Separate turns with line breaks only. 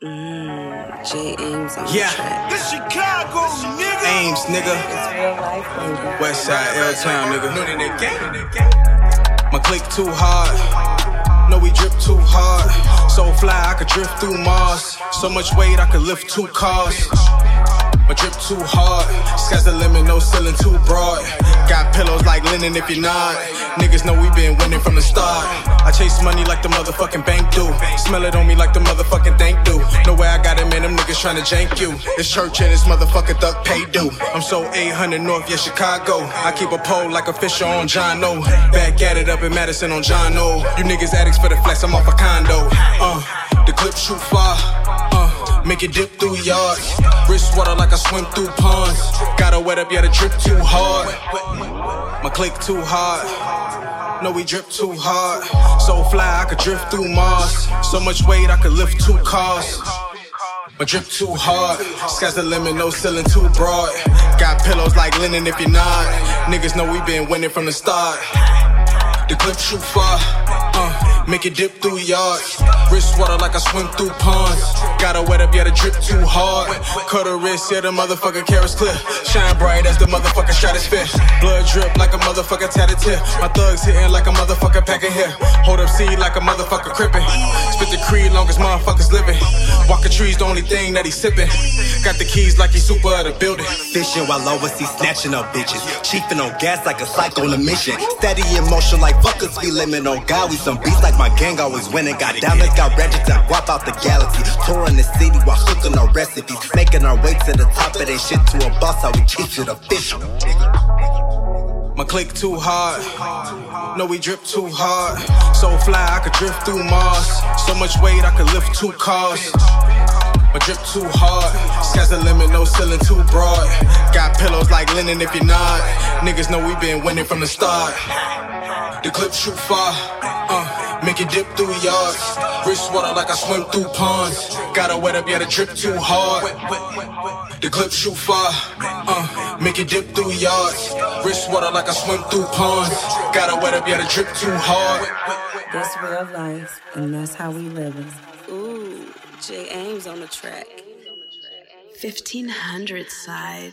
Mm, J Ames on
Yeah.
the track.
This Chicago, nigga.
Aimz, nigga.
It's real life, baby.
West side, L Town, nigga. My click too hard. No, we drip too hard. So fly, I could drift through Mars. So much weight, I could lift two cars. My drip too hard. Sky's the limit, no ceiling too broad. Got pillows like linen if you're not. Niggas know we been winning from the start. I chase money like the motherfucking bank do. Smell it on me like the motherfucking thank do. No way I Them niggas tryna jank you. It's church and it's motherfucker duck pay do. I'm so 800 North, yeah, Chicago. I keep a pole like a fisher on John No. Back at it up in Madison on John No. You niggas addicts for the flex, I'm off a condo. Uh, the clip shoot far. Uh, make it dip through yards. Wrist water like I swim through ponds. Gotta wet up, yeah, the drip too hard. My click too hard. No, we drip too hard. So fly, I could drift through Mars. So much weight, I could lift two cars. My drip too hard. Sky's the limit, no ceiling too broad. Got pillows like linen if you're not. Niggas know we been winning from the start. The clip shoot far. Make it dip through yards. Wrist water like I swim through ponds. Gotta wet up, yeah, the drip too hard. Cut a wrist, yeah, the motherfucker carrots clear. Shine bright as the motherfucking stratosphere. Blood drip like a motherfucker tatted tip. My thugs hitting like a motherfucker packing here. Hold up seed like a motherfucker crippin'. Spit the creed long as motherfuckers living. Walking trees, the only thing that he sippin'. Got the keys like he super of the building.
Fishing while overseas snatching up bitches. Chiefing on gas like a psycho on a mission. Steady motion like fuckers, we limit on God. We some beats like my gang always winning. Got diamonds, got registers, I guap out the galaxy. Touring the city while hooking our recipes. Making our way to the top of that shit to a boss, how we keep it official.
My click too hard. No, we drip too hard. So fly, I could drift through Mars. So much weight, I could lift two cars. My drip too hard. Sky's the limit, no ceiling too broad. Got pillows like linen if you're not. Niggas know we been winning from the start. The clip shoot far. Uh, make it dip through yards. Wrist water like I swim through ponds. Gotta wet up, yeah, the drip too hard. The clip shoot far. Uh, make it dip through yards. Wrist water like I swim through ponds. Gotta wet up, yeah, the drip too hard.
This real life, and that's how we living. Ooh, J Ames on the track.
1500 side.